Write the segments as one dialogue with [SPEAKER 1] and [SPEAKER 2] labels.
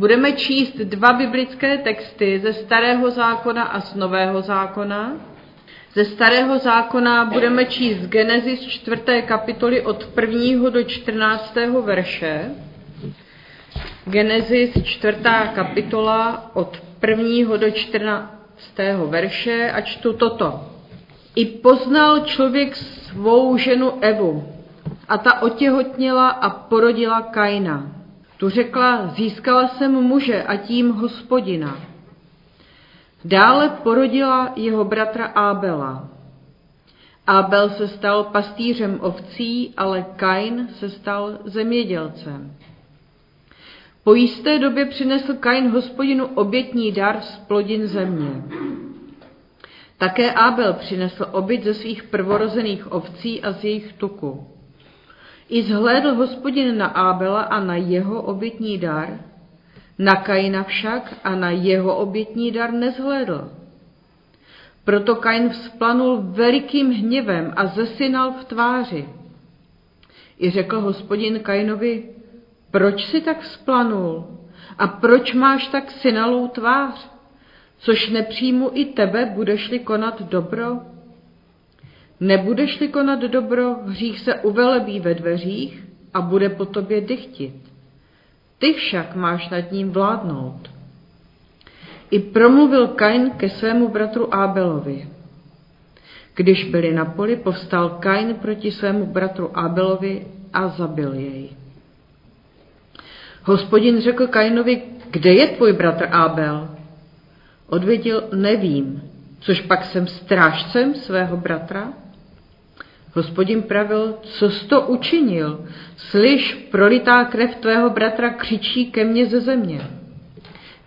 [SPEAKER 1] Budeme číst dva biblické texty ze Starého zákona a z Nového zákona. Ze Starého zákona budeme číst Genesis 4. kapitoly od 1. do 14. verše. Genesis 4. kapitola od 1. do 14. verše a čtu toto. I poznal člověk svou ženu Evu a ta otěhotněla a porodila Kaina. Tu řekla, získala jsem muže a tím hospodina. Dále porodila jeho bratra Ábela. Ábel se stal pastýřem ovcí, ale Kain se stal zemědělcem. Po jisté době přinesl Kain hospodinu obětní dar z plodin země. Také Ábel přinesl obyt ze svých prvorozených ovcí a z jejich tuku. I zhlédl hospodin na Ábela a na jeho obětní dar, na Kaina však a na jeho obětní dar nezhlédl. Proto Kain vzplanul velikým hněvem a zesinal v tváři. I řekl hospodin Kainovi, proč si tak vzplanul a proč máš tak synalou tvář, což nepřijmu i tebe, budeš-li konat dobro? Nebudeš-li konat dobro, hřích se uvelebí ve dveřích a bude po tobě dychtit. Ty však máš nad ním vládnout. I promluvil Kain ke svému bratru Ábelovi. Když byli na poli, povstal Kain proti svému bratru Ábelovi a zabil jej. Hospodin řekl Kainovi, kde je tvůj bratr Ábel? Odvěděl, nevím, což pak jsem strážcem svého bratra? Hospodin pravil, co jsi to učinil? Slyš, prolitá krev tvého bratra křičí ke mně ze země.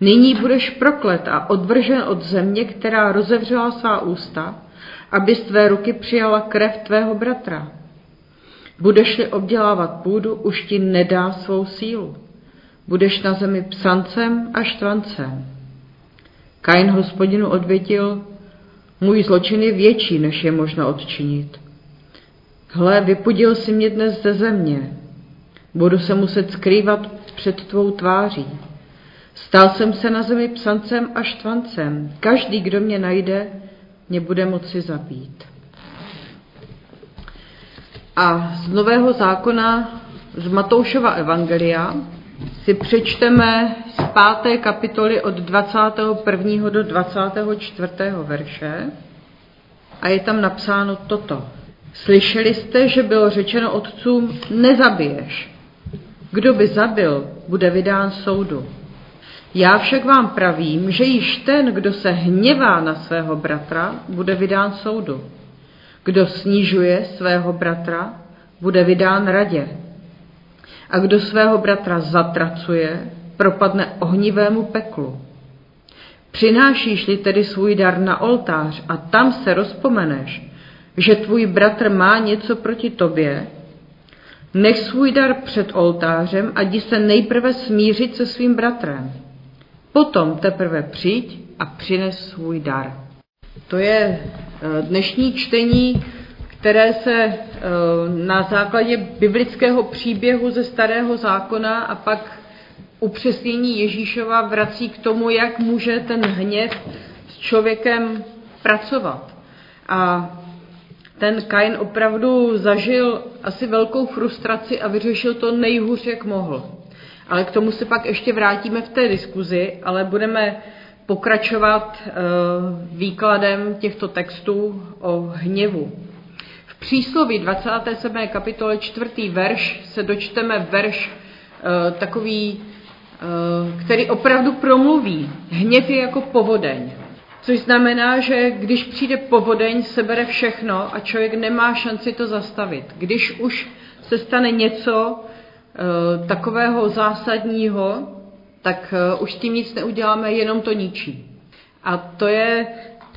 [SPEAKER 1] Nyní budeš proklet a odvržen od země, která rozevřela svá ústa, aby z tvé ruky přijala krev tvého bratra. Budeš-li obdělávat půdu, už ti nedá svou sílu. Budeš na zemi psancem a štvancem. Kain hospodinu odvětil, můj zločin je větší, než je možno odčinit. Hle, vypudil si mě dnes ze země. Budu se muset skrývat před tvou tváří. Stal jsem se na zemi psancem a štvancem. Každý, kdo mě najde, mě bude moci zabít. A z Nového zákona, z Matoušova Evangelia, si přečteme z páté kapitoly od 21. do 24. verše a je tam napsáno toto. Slyšeli jste, že bylo řečeno otcům, nezabiješ. Kdo by zabil, bude vydán soudu. Já však vám pravím, že již ten, kdo se hněvá na svého bratra, bude vydán soudu. Kdo snižuje svého bratra, bude vydán radě. A kdo svého bratra zatracuje, propadne ohnivému peklu. Přinášíš-li tedy svůj dar na oltář a tam se rozpomeneš, že tvůj bratr má něco proti tobě, nech svůj dar před oltářem a jdi se nejprve smířit se svým bratrem. Potom teprve přijď a přines svůj dar. To je eh, dnešní čtení, které se eh, na základě biblického příběhu ze Starého zákona a pak upřesnění Ježíšova vrací k tomu, jak může ten hněv s člověkem pracovat. A ten Kain opravdu zažil asi velkou frustraci a vyřešil to nejhůř, jak mohl. Ale k tomu se pak ještě vrátíme v té diskuzi, ale budeme pokračovat eh, výkladem těchto textů o hněvu. V přísloví 27. kapitole 4. verš se dočteme verš eh, takový, eh, který opravdu promluví. Hněv je jako povodeň. Což znamená, že když přijde povodeň, sebere všechno a člověk nemá šanci to zastavit. Když už se stane něco e, takového zásadního, tak e, už s tím nic neuděláme, jenom to ničí. A to je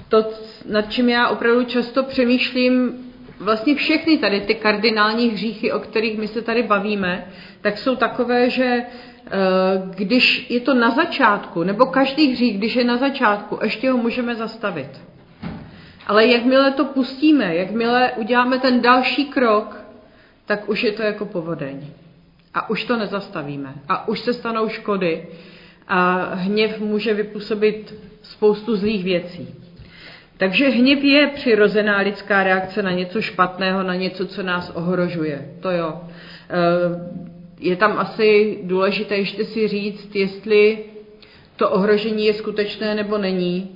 [SPEAKER 1] to, nad čím já opravdu často přemýšlím, vlastně všechny tady ty kardinální hříchy, o kterých my se tady bavíme, tak jsou takové, že když je to na začátku, nebo každý hřích, když je na začátku, ještě ho můžeme zastavit. Ale jakmile to pustíme, jakmile uděláme ten další krok, tak už je to jako povodeň. A už to nezastavíme. A už se stanou škody. a hněv může vypůsobit spoustu zlých věcí. Takže hněv je přirozená lidská reakce na něco špatného, na něco, co nás ohrožuje. To jo. Je tam asi důležité ještě si říct, jestli to ohrožení je skutečné nebo není,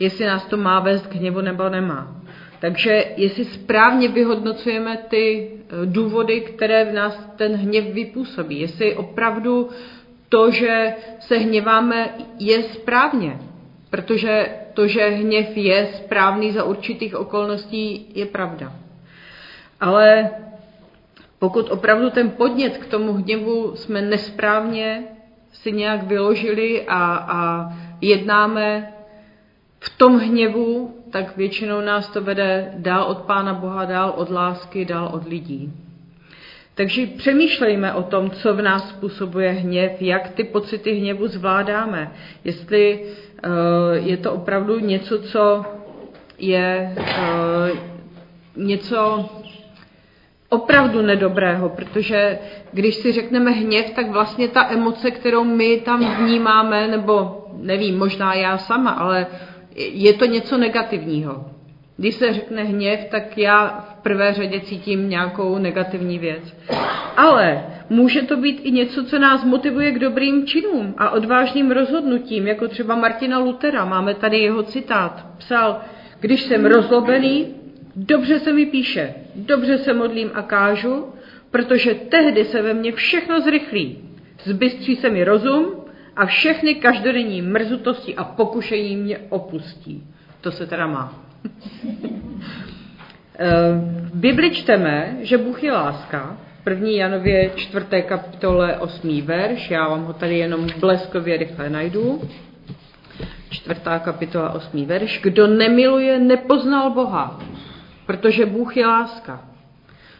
[SPEAKER 1] jestli nás to má vést k hněvu nebo nemá. Takže jestli správně vyhodnocujeme ty eh, důvody, které v nás ten hněv vypůsobí, jestli opravdu to, že se hněváme, je správně. Protože to, že hněv je správný za určitých okolností, je pravda. Ale pokud opravdu ten podnět k tomu hněvu jsme nesprávně si nějak vyložili a, a jednáme v tom hněvu, tak většinou nás to vede dál od Pána Boha, dál od lásky, dál od lidí. Takže přemýšlejme o tom, co v nás způsobuje hněv, jak ty pocity hněvu zvládáme. Jestli uh, je to opravdu něco, co je uh, něco opravdu nedobrého, protože když si řekneme hněv, tak vlastně ta emoce, kterou my tam vnímáme, nebo nevím, možná já sama, ale je to něco negativního. Když se řekne hněv, tak já v prvé řadě cítím nějakou negativní věc. Ale může to být i něco, co nás motivuje k dobrým činům a odvážným rozhodnutím, jako třeba Martina Lutera. Máme tady jeho citát. Psal, když jsem rozlobený, dobře se mi píše, dobře se modlím a kážu, protože tehdy se ve mně všechno zrychlí. Zbystří se mi rozum a všechny každodenní mrzutosti a pokušení mě opustí. To se teda má. Eh, v Bibli čteme, že Bůh je láska, první Janově 4. kapitole 8. verš, já vám ho tady jenom bleskově rychle najdu. Čtvrtá kapitola 8. verš. Kdo nemiluje, nepoznal Boha, protože Bůh je láska.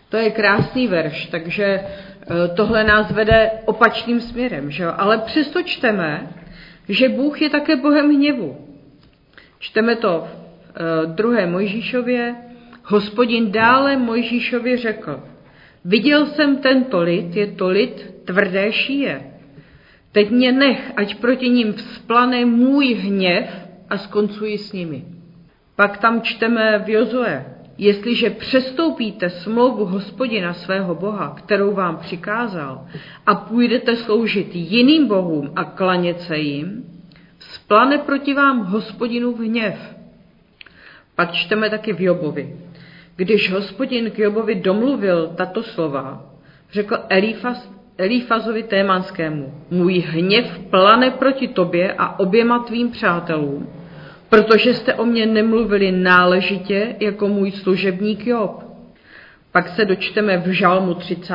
[SPEAKER 1] To je krásný verš, takže eh, tohle nás vede opačným směrem. Že jo? Ale přesto čteme, že Bůh je také Bohem hněvu. Čteme to v Eh, druhé Mojžíšově, hospodin dále Mojžíšově řekl, viděl jsem tento lid, je to lid tvrdé šíje. Teď mě nech, ať proti ním vzplane můj hněv a skoncuji s nimi. Pak tam čteme v Jozue, jestliže přestoupíte smlouvu hospodina svého Boha, kterou vám přikázal, a půjdete sloužit jiným bohům a klanět se jim, splane proti vám hospodinu v hněv pak čteme taky v Jobovi. Když hospodin k Jobovi domluvil tato slova, řekl Elifaz, Elifazovi Témanskému, můj hněv plane proti tobě a oběma tvým přátelům, protože jste o mě nemluvili náležitě jako můj služebník Job. Pak se dočteme v žalmu 30.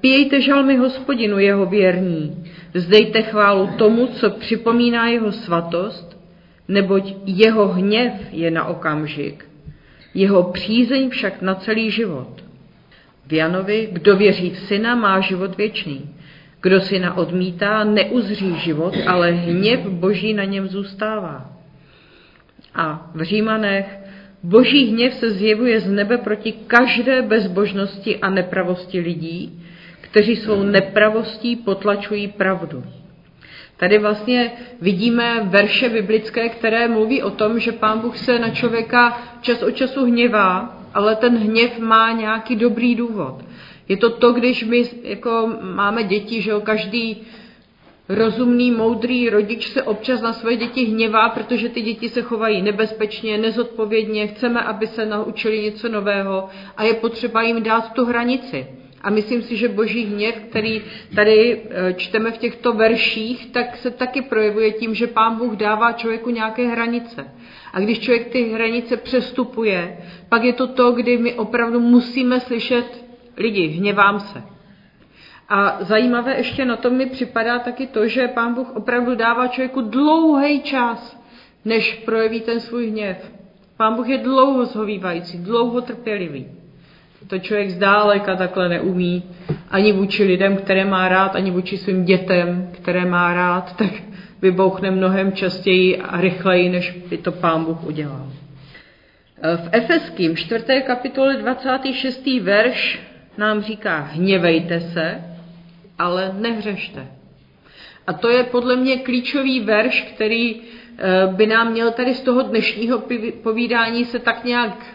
[SPEAKER 1] Pějte žalmy hospodinu jeho věrní, vzdejte chválu tomu, co připomíná jeho svatost neboť jeho hněv je na okamžik, jeho přízeň však na celý život. V Janovi, kdo věří v syna, má život věčný. Kdo syna odmítá, neuzří život, ale hněv boží na něm zůstává. A v Římanech boží hněv se zjevuje z nebe proti každé bezbožnosti a nepravosti lidí, kteří svou nepravostí potlačují pravdu. Tady vlastně vidíme verše biblické, které mluví o tom, že pán Bůh se na člověka čas od času hněvá, ale ten hněv má nějaký dobrý důvod. Je to to, když my jako máme děti, že jo, každý rozumný, moudrý rodič se občas na své děti hněvá, protože ty děti se chovají nebezpečně, nezodpovědně, chceme, aby se naučili něco nového a je potřeba jim dát tu hranici. A myslím si, že boží hněv, který tady eh, čteme v těchto verších, tak se taky projevuje tím, že pán Bůh dává člověku nějaké hranice. A když člověk ty hranice přestupuje, pak je to to, kdy my opravdu musíme slyšet lidi, hněvám se. A zajímavé ještě na tom mi připadá taky to, že pán Bůh opravdu dává člověku dlouhý čas, než projeví ten svůj hněv. Pán Bůh je dlouho zhovývající, dlouho trpělivý. To člověk zdáleka takhle neumí ani vůči lidem, které má rád, ani vůči svým dětem, které má rád, tak vybouchne mnohem častěji a rychleji, než by to pán Bůh udělal. V Efeským 4. kapitole 26. verš nám říká, hněvejte se, ale nehřešte. A to je podle mě klíčový verš, který eh, by nám měl tady z toho dnešního povídání se tak nějak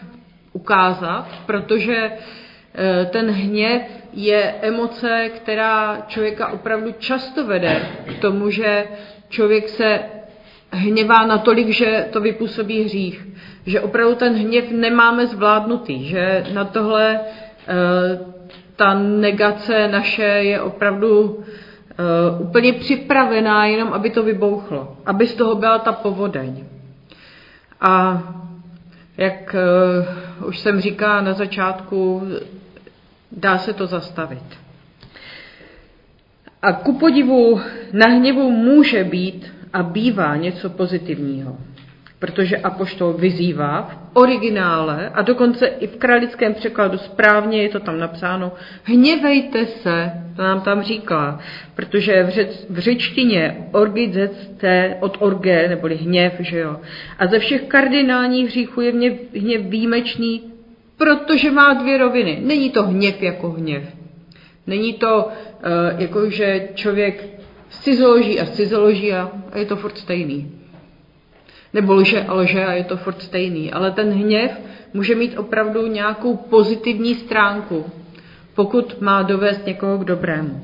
[SPEAKER 1] ukázat, protože eh, ten hněv je emoce, která člověka opravdu často vede k tomu, že člověk se hněvá natolik, že to vypůsobí hřích. Že opravdu ten hněv nemáme zvládnutý, že na tohle eh, ta negace naše je opravdu uh, úplně připravená jenom, aby to vybouchlo, aby z toho byla ta povodeň. A jak uh, už jsem říkala na začátku, dá se to zastavit. A ku podivu na hněvu může být a bývá něco pozitivního protože apoštol vyzývá v originále a dokonce i v kralickém překladu správně je to tam napsáno, hněvejte se, to nám tam říká, protože v, řec, v řečtině orgizete od orge, neboli hněv, že jo. A ze všech kardinálních hříchů je hněv, hněv výjimečný, protože má dvě roviny. Není to hněv jako hněv. Není to uh, jako, že člověk si založí a si založí a je to furt stejný nebo lže a lže a je to furt stejný. Ale ten hněv může mít opravdu nějakou pozitivní stránku, pokud má dovést někoho k dobrému.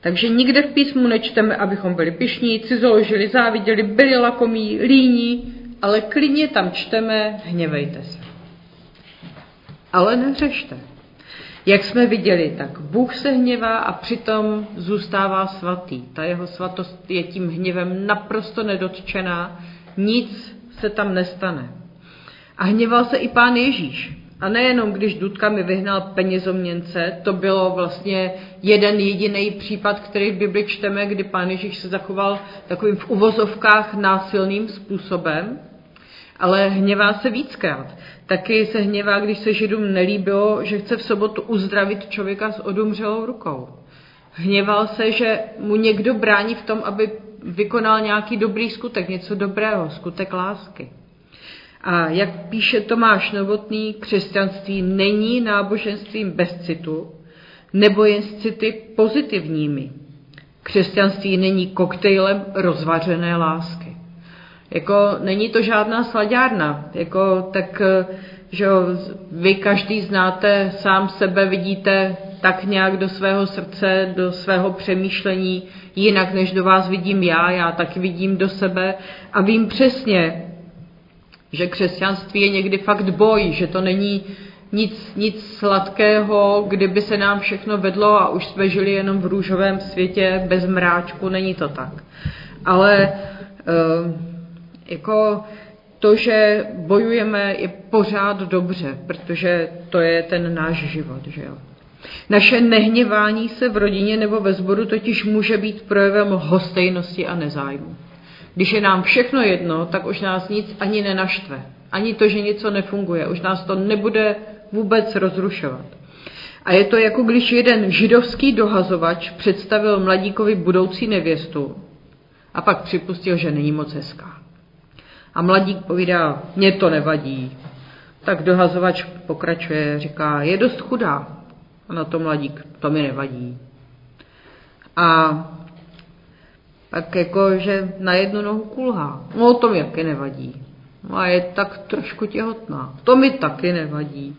[SPEAKER 1] Takže nikde v písmu nečteme, abychom byli pišní, cizoložili, záviděli, byli lakomí, líní, ale klidně tam čteme, hněvejte se. Ale neřešte. Jak jsme viděli, tak Bůh se hněvá a přitom zůstává svatý. Ta jeho svatost je tím hněvem naprosto nedotčená, nic se tam nestane. A hněval se i pán Ježíš. A nejenom, když Dudkami vyhnal penězoměnce, to bylo vlastně jeden jediný případ, který v Bibli čteme, kdy pán Ježíš se zachoval takovým v uvozovkách násilným způsobem, ale hněvá se víckrát. Taky se hněvá, když se Židům nelíbilo, že chce v sobotu uzdravit člověka s odumřelou rukou. Hněval se, že mu někdo brání v tom, aby vykonal nějaký dobrý skutek, něco dobrého, skutek lásky. A jak píše Tomáš Novotný, křesťanství není náboženstvím bez citu, nebo jen s city pozitivními. Křesťanství není koktejlem rozvařené lásky. Jako není to žádná sladárna, jako tak, že vy každý znáte sám sebe, vidíte tak nějak do svého srdce, do svého přemýšlení, jinak než do vás vidím já, já taky vidím do sebe. A vím přesně, že křesťanství je někdy fakt boj, že to není nic, nic sladkého, kdyby se nám všechno vedlo a už jsme žili jenom v růžovém světě bez mráčku, není to tak. Ale e, jako to, že bojujeme, je pořád dobře, protože to je ten náš život, že jo. Naše nehněvání se v rodině nebo ve sboru totiž může být projevem hostejnosti a nezájmu. Když je nám všechno jedno, tak už nás nic ani nenaštve. Ani to, že něco nefunguje. Už nás to nebude vůbec rozrušovat. A je to jako když jeden židovský dohazovač představil mladíkovi budoucí nevěstu a pak připustil, že není moc hezká. A mladík povídá, mně to nevadí. Tak dohazovač pokračuje, říká, je dost chudá, a na to mladík, to mi nevadí. A tak jako, že na jednu nohu kulhá. No to mi taky nevadí. No a je tak trošku těhotná. To mi taky nevadí.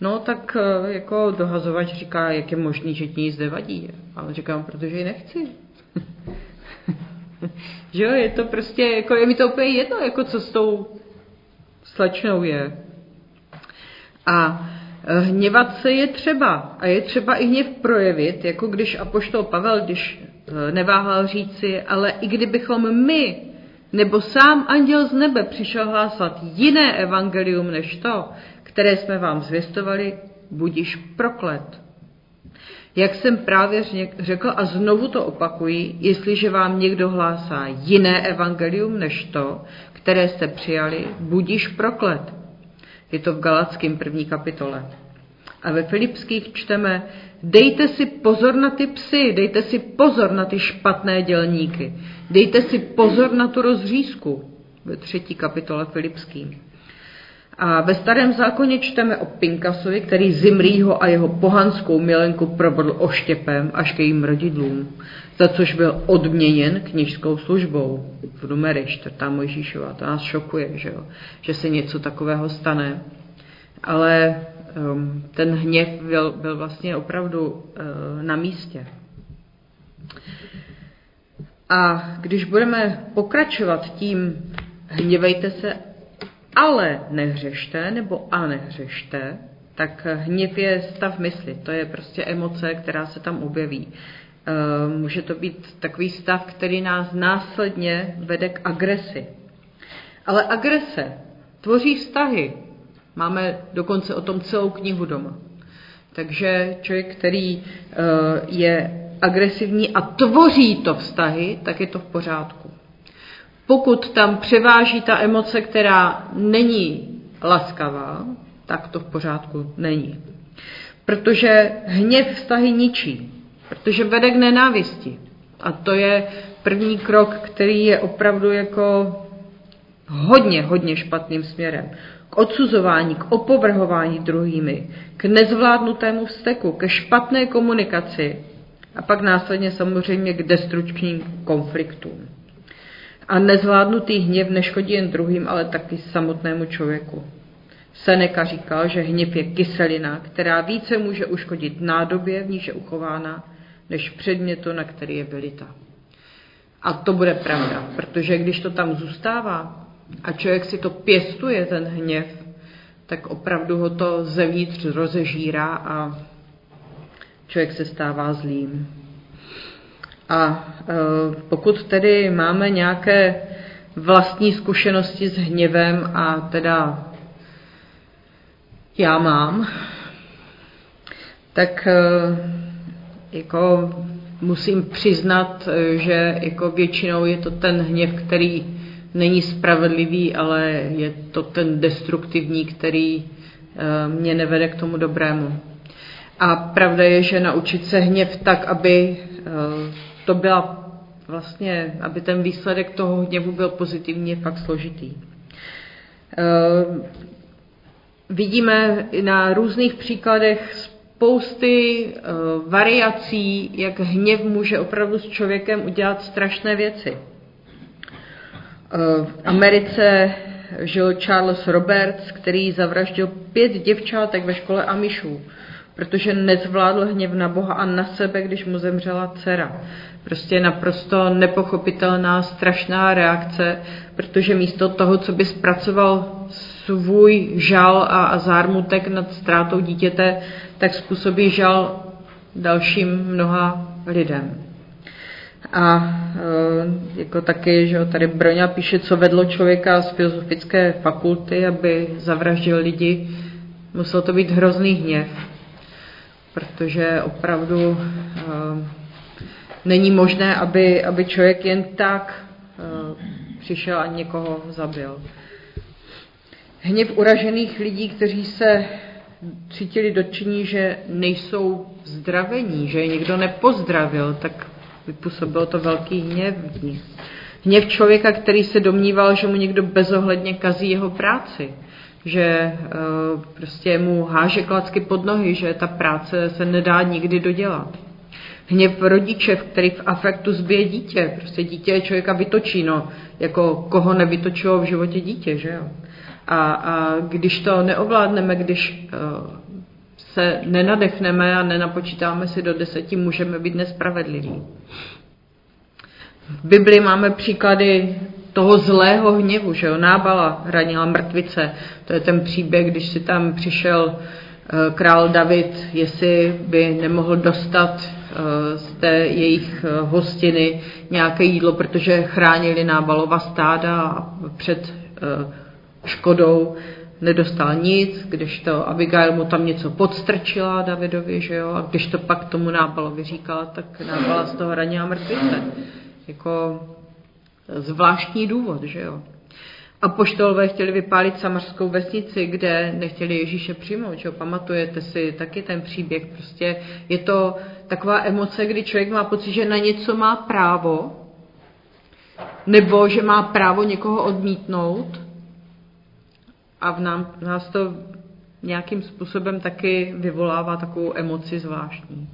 [SPEAKER 1] No tak eh, jako dohazovač říká, jak je možný, že ti nic nevadí. A říkám, protože ji nechci. že jo, je to prostě, jako je mi to úplně jedno, jako co s tou slečnou je. A Hněvat se je třeba a je třeba i hněv projevit, jako když apoštol Pavel, když eh, neváhal říci, ale i kdybychom my nebo sám anděl z nebe přišel hlásat jiné evangelium než to, které jsme vám zvěstovali, budiš proklet. Jak jsem právě řekl a znovu to opakuji, jestliže vám někdo hlásá jiné evangelium než to, které jste přijali, budiš proklet. Je to v Galackém první kapitole. A ve Filipských čteme, dejte si pozor na ty psy, dejte si pozor na ty špatné dělníky, dejte si pozor na tu rozřízku ve třetí kapitole Filipským. A ve starém zákoně čteme o Pinkasovi, který Zimrýho a jeho pohanskou milenku provedl oštěpem až ke jejím rodidlům, za což byl odměněn knižskou službou v Numery, čtvrtá Mojžíšová. To nás šokuje, že, jo? že se něco takového stane. Ale um, ten hněv byl, byl vlastně opravdu uh, na místě. A když budeme pokračovat tím, hněvejte se, ale nehřešte, nebo a nehřešte, tak hněv je stav mysli, to je prostě emoce, která se tam objeví. Eh, může to být takový stav, který nás následně vede k agresi. Ale agrese tvoří vztahy. Máme dokonce o tom celou knihu doma. Takže člověk, který eh, je agresivní a tvoří to vztahy, tak je to v pořádku. Pokud tam převáží ta emoce, která není laskavá, tak to v pořádku není. Protože hněv vztahy ničí, protože vede k nenávisti. A to je první krok, který je opravdu jako hodně, hodně špatným směrem. K odsuzování, k opovrhování druhými, k nezvládnutému vzteku, ke špatné komunikaci, a pak následně samozřejmě k destrukčním konfliktům. A nezvládnutý hněv neškodí jen druhým, ale taky samotnému člověku. Seneca říkal, že hněv je kyselina, která více může uškodit nádobě, v níž je uchována, než předmětu, na který je vylita. A to bude pravda, protože když to tam zůstává a člověk si to pěstuje, ten hněv, tak opravdu ho to zevnitř rozežírá a člověk se stává zlým. A e, pokud tedy máme nějaké vlastní zkušenosti s hněvem a teda já mám, tak e, jako musím přiznat, že jako většinou je to ten hněv, který není spravedlivý, ale je to ten destruktivní, který e, mě nevede k tomu dobrému. A pravda je, že naučit se hněv tak, aby to byla vlastně, aby ten výsledek toho hněvu byl pozitivní, je fakt složitý. Eh, vidíme na různých příkladech spousty eh, variací, jak hněv může opravdu s člověkem udělat strašné věci. V Americe žil Charles Roberts, který zavraždil pět děvčátek ve škole Amishů protože nezvládl hněv na Boha a na sebe, když mu zemřela dcera. Prostě naprosto nepochopitelná, strašná reakce, protože místo toho, co by zpracoval svůj žal a, zármutek nad ztrátou dítěte, tak způsobí žal dalším mnoha lidem. A e, jako taky, že tady Broňa píše, co vedlo člověka z filozofické fakulty, aby zavraždil lidi. Musel to být hrozný hněv protože opravdu uh, není možné, aby, aby člověk jen tak uh, přišel a někoho zabil. Hněv uražených lidí, kteří se cítili dotčení, že nejsou zdravení, že je někdo nepozdravil, tak vypůsobilo to velký hněv v nich. Hněv člověka, který se domníval, že mu někdo bezohledně kazí jeho práci že eh, prostě mu háže klacky pod nohy, že ta práce se nedá nikdy dodělat. Hněv rodiče, který v afektu zbije dítě. Prostě dítě člověka vytočí, no, jako koho nevytočilo v životě dítě, že jo. A, a když to neovládneme, když uh, se nenadechneme a nenapočítáme si do deseti, můžeme být nespravedliví. V Bibli máme příklady toho zlého hněvu, že jo, nábala hranila mrtvice. To je ten příběh, když si tam přišel eh, král David, jestli by nemohl dostat eh, z té jejich eh, hostiny nějaké jídlo, protože chránili nábalova stáda a před škodou nedostal nic, když to Abigail mu tam něco podstrčila Davidovi, že jo, a když to pak tomu nábalovi říkala, tak nábala z toho hranila mrtvice. Jako zvláštní důvod, že jo. A poštolové chtěli vypálit samařskou vesnici, kde nechtěli Ježíše přijmout, jo? Pamatujete si taky ten příběh. Prostě je to taková emoce, kdy člověk má pocit, že na něco má právo, nebo že má právo někoho odmítnout a v nám, nás to nějakým způsobem taky vyvolává takovou emoci zvláštní.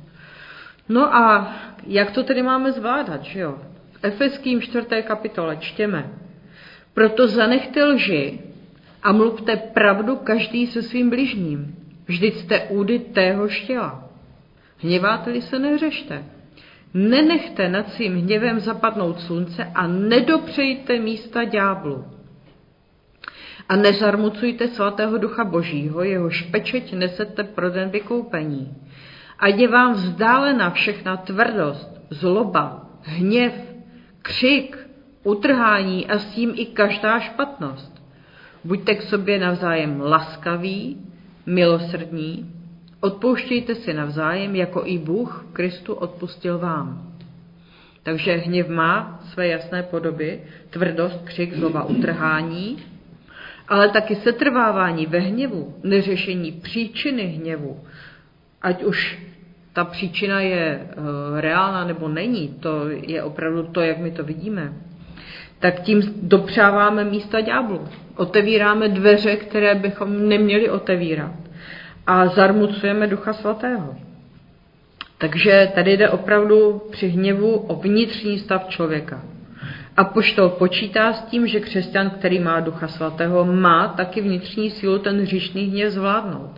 [SPEAKER 1] No a jak to tedy máme zvládat, že jo? Efeským 4. kapitole čtěme. Proto zanechte lži a mluvte pravdu každý se svým bližním. Vždyť jste údy tého štěla. Hněváte-li se, neřešte. Nenechte nad svým hněvem zapadnout slunce a nedopřejte místa ďáblu. A nezarmucujte svatého ducha božího, jeho špečeť nesete pro den vykoupení. A je vám vzdálena všechna tvrdost, zloba, hněv, křik, utrhání a s tím i každá špatnost. Buďte k sobě navzájem laskaví, milosrdní, odpouštějte si navzájem, jako i Bůh v Kristu odpustil vám. Takže hněv má své jasné podoby, tvrdost, křik, zloba, utrhání, ale taky setrvávání ve hněvu, neřešení příčiny hněvu, ať už ta příčina je uh, reálná nebo není, to je opravdu to, jak my to vidíme, tak tím dopřáváme místa ďáblu. Otevíráme dveře, které bychom neměli otevírat. A zarmucujeme Ducha Svatého. Takže tady jde opravdu při hněvu o vnitřní stav člověka. A poštol počítá s tím, že křesťan, který má Ducha Svatého, má taky vnitřní sílu ten hříšný hněv zvládnout.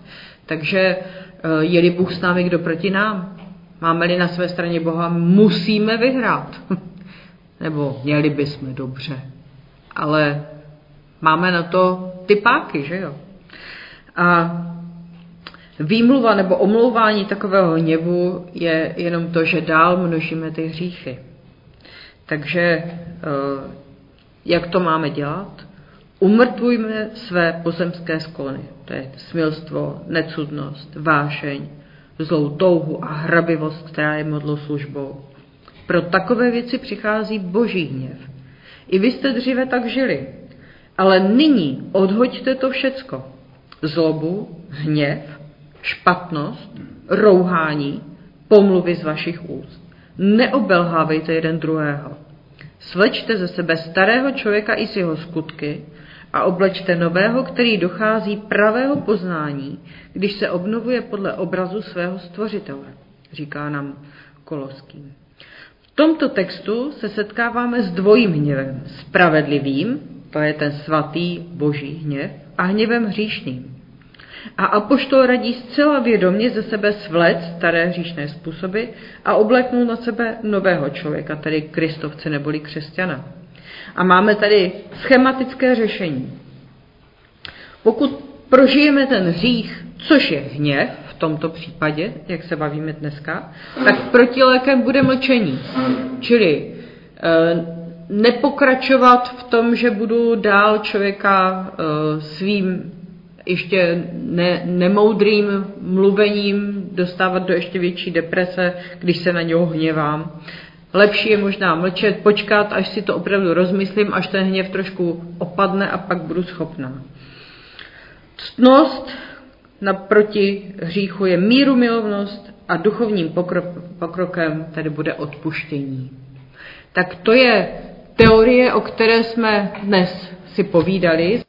[SPEAKER 1] Takže eh, je-li Bůh s námi, kdo proti nám? Máme-li na své straně Boha, musíme vyhrát. Nebo měli bychom dobře. Ale máme na to ty páky, že jo? A výmluva nebo omlouvání takového hněvu je jenom to, že dál množíme ty hříchy. Takže eh, jak to máme dělat? Umrtvujme své pozemské sklony. Je smilstvo, necudnost, vášeň, zlou touhu a hrabivost, která je modlou službou. Pro takové věci přichází boží hněv. I vy jste dříve tak žili, ale nyní odhoďte to všecko. Zlobu, hněv, špatnost, rouhání, pomluvy z vašich úst. Neobelhávejte jeden druhého. Slečte ze sebe starého člověka i s jeho skutky a oblečte nového, který dochází pravého poznání, když se obnovuje podle obrazu svého stvořitele, říká nám Koloským. V tomto textu se setkáváme s dvojím hněvem. Spravedlivým, to je ten svatý boží hněv, a hněvem hříšným. A apoštol radí zcela vědomě ze sebe svlec staré hříšné způsoby a obleknul na sebe nového člověka, tedy kristovce neboli křesťana. A máme tady schematické řešení. Pokud prožijeme ten hřích, což je hněv, v tomto případě, jak se bavíme dneska, tak protilékem bude mlčení. Čili e, nepokračovat v tom, že budu dál člověka e, svým ještě ne, nemoudrým mluvením dostávat do ještě větší deprese, když se na něho hněvám. Lepší je možná mlčet, počkat, až si to opravdu rozmyslím, až ten hněv trošku opadne a pak budu schopná. Ctnost naproti hříchu je míru milovnost a duchovním pokrokem tedy bude odpuštění. Tak to je teorie, o které jsme dnes si povídali.